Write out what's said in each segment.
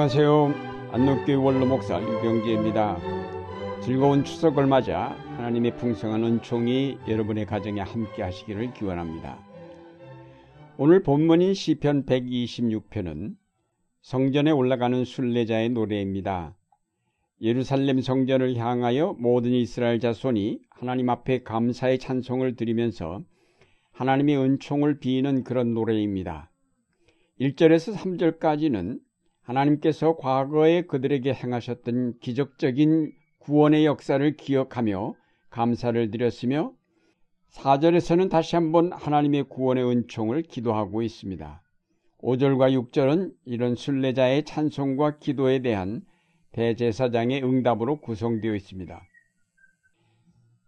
안녕하세요. 안동교회 원로목사 유병재입니다. 즐거운 추석을 맞아 하나님의 풍성한 은총이 여러분의 가정에 함께 하시기를 기원합니다. 오늘 본문인 시편 126편은 성전에 올라가는 순례자의 노래입니다. 예루살렘 성전을 향하여 모든 이스라엘 자손이 하나님 앞에 감사의 찬송을 드리면서 하나님의 은총을 비는 그런 노래입니다. 1절에서 3절까지는 하나님께서 과거에 그들에게 행하셨던 기적적인 구원의 역사를 기억하며 감사를 드렸으며 4절에서는 다시 한번 하나님의 구원의 은총을 기도하고 있습니다. 5절과 6절은 이런 순례자의 찬송과 기도에 대한 대제사장의 응답으로 구성되어 있습니다.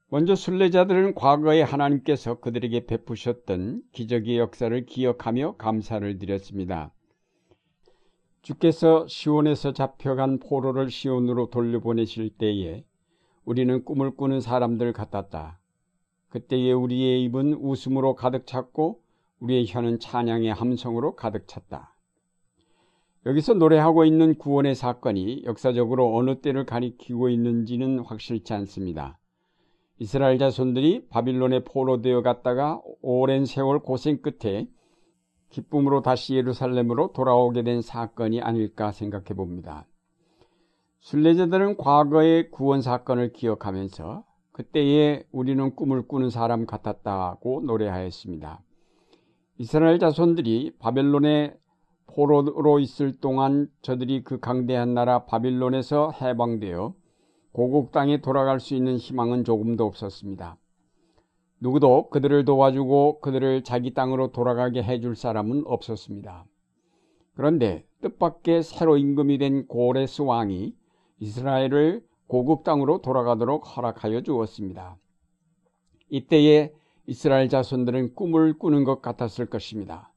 먼저 순례자들은 과거에 하나님께서 그들에게 베푸셨던 기적의 역사를 기억하며 감사를 드렸습니다. 주께서 시온에서 잡혀간 포로를 시온으로 돌려보내실 때에 우리는 꿈을 꾸는 사람들 같았다. 그때에 우리의 입은 웃음으로 가득 찼고 우리의 혀는 찬양의 함성으로 가득 찼다. 여기서 노래하고 있는 구원의 사건이 역사적으로 어느 때를 가리키고 있는지는 확실치 않습니다. 이스라엘 자손들이 바빌론에 포로되어 갔다가 오랜 세월 고생 끝에 기쁨으로 다시 예루살렘으로 돌아오게 된 사건이 아닐까 생각해 봅니다. 순례자들은 과거의 구원 사건을 기억하면서 그때에 우리는 꿈을 꾸는 사람 같았다고 노래하였습니다. 이스라엘 자손들이 바벨론에 포로로 있을 동안 저들이 그 강대한 나라 바빌론에서 해방되어 고국 땅에 돌아갈 수 있는 희망은 조금도 없었습니다. 누구도 그들을 도와주고 그들을 자기 땅으로 돌아가게 해줄 사람은 없었습니다. 그런데 뜻밖의 새로 임금이 된 고레스 왕이 이스라엘을 고국 땅으로 돌아가도록 허락하여 주었습니다. 이때에 이스라엘 자손들은 꿈을 꾸는 것 같았을 것입니다.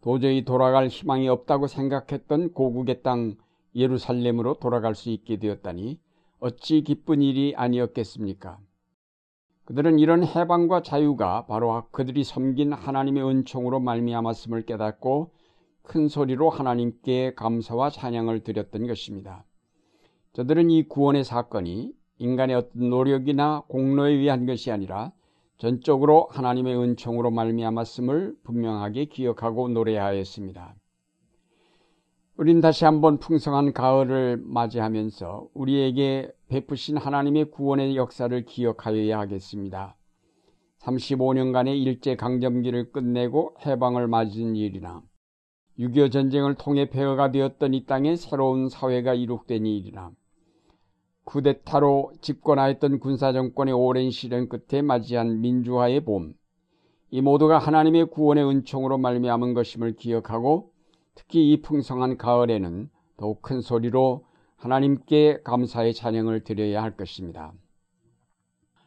도저히 돌아갈 희망이 없다고 생각했던 고국의 땅 예루살렘으로 돌아갈 수 있게 되었다니 어찌 기쁜 일이 아니었겠습니까? 그들은 이런 해방과 자유가 바로 그들이 섬긴 하나님의 은총으로 말미암았음을 깨닫고 큰 소리로 하나님께 감사와 찬양을 드렸던 것입니다. 저들은 이 구원의 사건이 인간의 어떤 노력이나 공로에 의한 것이 아니라 전적으로 하나님의 은총으로 말미암았음을 분명하게 기억하고 노래하였습니다. 우린 다시 한번 풍성한 가을을 맞이하면서 우리에게 베푸신 하나님의 구원의 역사를 기억하여야 하겠습니다. 35년간의 일제 강점기를 끝내고 해방을 맞은 일이나 6.25 전쟁을 통해 폐허가 되었던 이 땅에 새로운 사회가 이룩된 일이나 쿠데타로 집권하였던 군사정권의 오랜 시련 끝에 맞이한 민주화의 봄, 이 모두가 하나님의 구원의 은총으로 말미암은 것임을 기억하고 특히 이 풍성한 가을에는 더욱 큰 소리로 하나님께 감사의 찬양을 드려야 할 것입니다.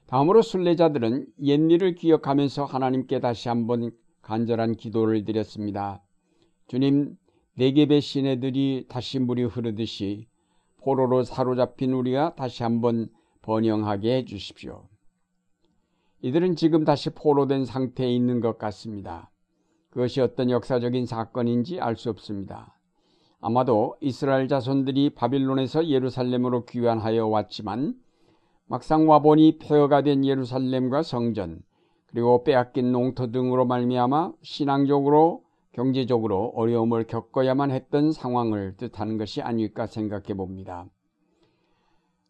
다음으로 순례자들은 옛일을 기억하면서 하나님께 다시 한번 간절한 기도를 드렸습니다. 주님, 네개의 시내들이 다시 물이 흐르듯이 포로로 사로잡힌 우리가 다시 한번 번영하게 해 주십시오. 이들은 지금 다시 포로된 상태에 있는 것 같습니다. 그것이 어떤 역사적인 사건인지 알 수 없습니다. 아마도 이스라엘 자손들이 바빌론에서 예루살렘으로 귀환하여 왔지만 막상 와보니 폐허가 된 예루살렘과 성전 그리고 빼앗긴 농토 등으로 말미암아 신앙적으로 경제적으로 어려움을 겪어야만 했던 상황을 뜻하는 것이 아닐까 생각해 봅니다.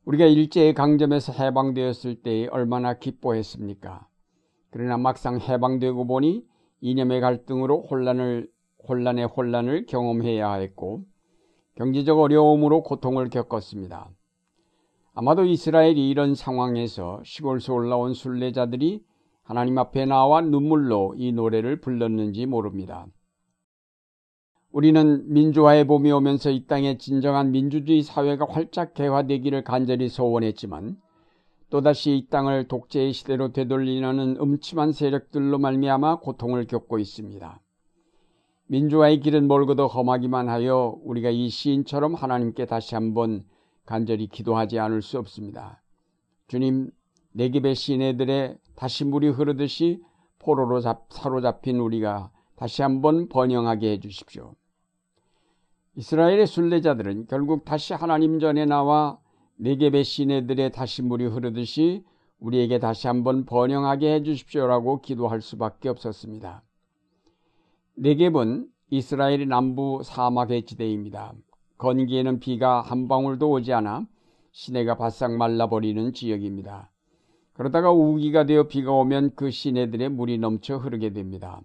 우리가 일제의 강점에서 해방되었을 때 얼마나 기뻐했습니까? 그러나 막상 해방되고 보니 이념의 갈등으로 혼란을 혼란의 혼란을 경험해야 했고 경제적 어려움으로 고통을 겪었습니다. 아마도 이스라엘이 이런 상황에서 시골에서 올라온 순례자들이 하나님 앞에 나와 눈물로 이 노래를 불렀는지 모릅니다. 우리는 민주화의 봄이 오면서 이 땅에 진정한 민주주의 사회가 활짝 개화되기를 간절히 소원했지만 또다시 이 땅을 독재의 시대로 되돌리려는 음침한 세력들로 말미암아 고통을 겪고 있습니다. 민주화의 길은 멀고도 험하기만 하여 우리가 이 시인처럼 하나님께 다시 한번 간절히 기도하지 않을 수 없습니다. 주님, 내깁의 시내들의 다시 물이 흐르듯이 포로로 잡, 사로잡힌 우리가 다시 한번 번영하게 해주십시오. 이스라엘의 순례자들은 결국 다시 하나님 전에 나와 네개의 시내들의 다시 물이 흐르듯이 우리에게 다시 한번 번영하게 해주십시오라고 기도할 수밖에 없었습니다. 네겝은 이스라엘의 남부 사막의 지대입니다. 건기에는 비가 한 방울도 오지 않아 시내가 바싹 말라버리는 지역입니다. 그러다가 우기가 되어 비가 오면 그 시내들의 물이 넘쳐 흐르게 됩니다.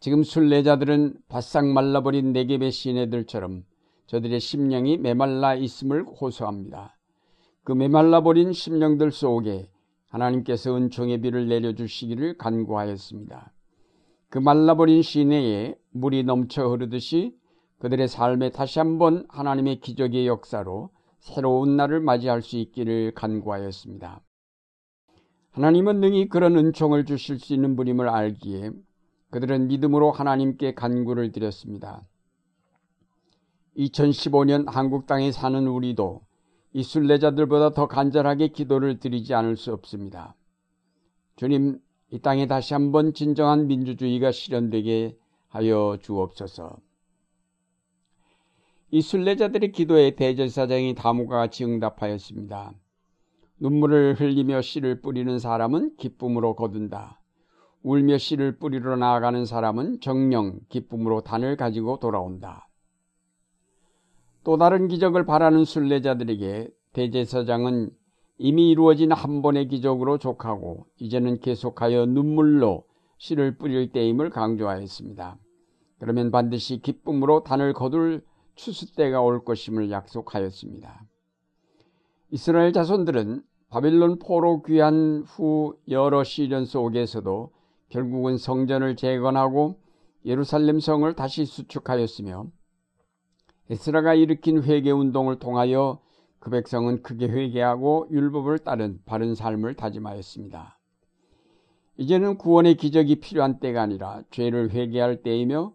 지금 순례자들은 바싹 말라버린 네겝의 시내들처럼 저들의 심령이 메말라 있음을 호소합니다. 그 메말라버린 심령들 속에 하나님께서 은총의 비를 내려주시기를 간구하였습니다. 그 말라버린 시내에 물이 넘쳐 흐르듯이 그들의 삶에 다시 한번 하나님의 기적의 역사로 새로운 날을 맞이할 수 있기를 간구하였습니다. 하나님은 능히 그런 은총을 주실 수 있는 분임을 알기에 그들은 믿음으로 하나님께 간구를 드렸습니다. 2015년 한국 땅에 사는 우리도 이 순례자들보다 더 간절하게 기도를 드리지 않을 수 없습니다. 주님, 이 땅에 다시 한번 진정한 민주주의가 실현되게 하여 주옵소서. 이 순례자들의 기도에 대제사장이 다음과 같이 응답하였습니다. 눈물을 흘리며 씨를 뿌리는 사람은 기쁨으로 거둔다. 울며 씨를 뿌리러 나아가는 사람은 정령 기쁨으로 단을 가지고 돌아온다. 또 다른 기적을 바라는 순례자들에게 대제사장은 이미 이루어진 한 번의 기적으로 족하고 이제는 계속하여 눈물로 씨를 뿌릴 때임을 강조하였습니다. 그러면 반드시 기쁨으로 단을 거둘 추수 때가 올 것임을 약속하였습니다. 이스라엘 자손들은 바빌론 포로 귀한 후 여러 시련 속에서도 결국은 성전을 재건하고 예루살렘 성을 다시 수축하였으며 에스라가 일으킨 회개 운동을 통하여 그 백성은 크게 회개하고 율법을 따른 바른 삶을 다짐하였습니다. 이제는 구원의 기적이 필요한 때가 아니라 죄를 회개할 때이며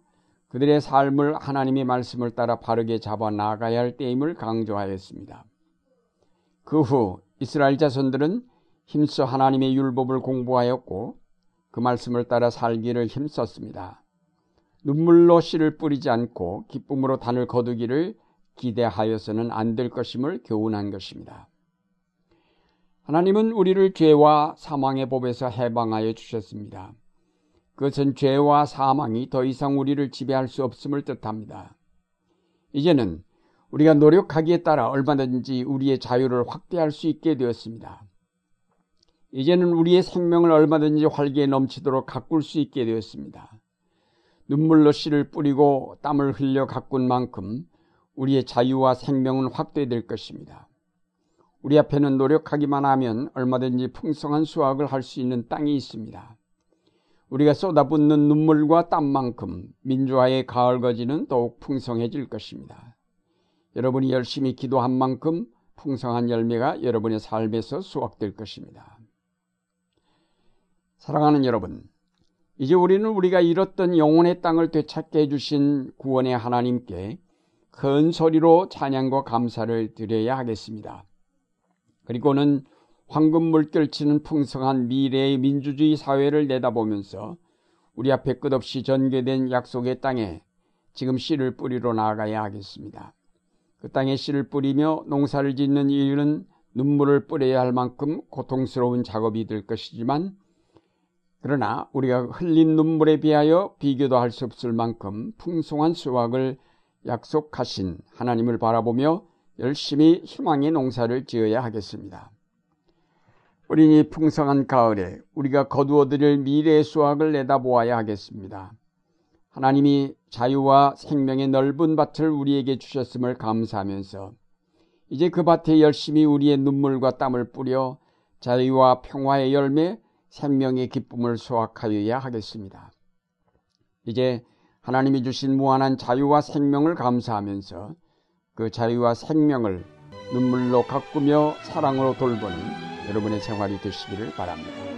그들의 삶을 하나님의 말씀을 따라 바르게 잡아 나가야 할 때임을 강조하였습니다. 그 후 이스라엘 자손들은 힘써 하나님의 율법을 공부하였고 그 말씀을 따라 살기를 힘썼습니다. 눈물로 씨를 뿌리지 않고 기쁨으로 단을 거두기를 기대하여서는 안 될 것임을 교훈한 것입니다. 하나님은 우리를 죄와 사망의 법에서 해방하여 주셨습니다. 그것은 죄와 사망이 더 이상 우리를 지배할 수 없음을 뜻합니다. 이제는 우리가 노력하기에 따라 얼마든지 우리의 자유를 확대할 수 있게 되었습니다. 이제는 우리의 생명을 얼마든지 활기에 넘치도록 가꿀 수 있게 되었습니다. 눈물로 씨를 뿌리고 땀을 흘려 가꾼 만큼 우리의 자유와 생명은 확대될 것입니다. 우리 앞에는 노력하기만 하면 얼마든지 풍성한 수확을 할 수 있는 땅이 있습니다. 우리가 쏟아붓는 눈물과 땀만큼 민주화의 가을 거지는 더욱 풍성해질 것입니다. 여러분이 열심히 기도한 만큼 풍성한 열매가 여러분의 삶에서 수확될 것입니다. 사랑하는 여러분, 이제 우리는 우리가 잃었던 영혼의 땅을 되찾게 해주신 구원의 하나님께 큰 소리로 찬양과 감사를 드려야 하겠습니다. 그리고는 황금 물결치는 풍성한 미래의 민주주의 사회를 내다보면서 우리 앞에 끝없이 전개된 약속의 땅에 지금 씨를 뿌리러 나아가야 하겠습니다. 그 땅에 씨를 뿌리며 농사를 짓는 이유는 눈물을 뿌려야 할 만큼 고통스러운 작업이 될 것이지만 그러나 우리가 흘린 눈물에 비하여 비교도 할 수 없을 만큼 풍성한 수확을 약속하신 하나님을 바라보며 열심히 희망의 농사를 지어야 하겠습니다. 우리는 이 풍성한 가을에 우리가 거두어들일 미래의 수확을 내다보아야 하겠습니다. 하나님이 자유와 생명의 넓은 밭을 우리에게 주셨음을 감사하면서 이제 그 밭에 열심히 우리의 눈물과 땀을 뿌려 자유와 평화의 열매, 생명의 기쁨을 수확하여야 하겠습니다. 이제 하나님이 주신 무한한 자유와 생명을 감사하면서 그 자유와 생명을 눈물로 가꾸며 사랑으로 돌보는 여러분의 생활이 되시기를 바랍니다.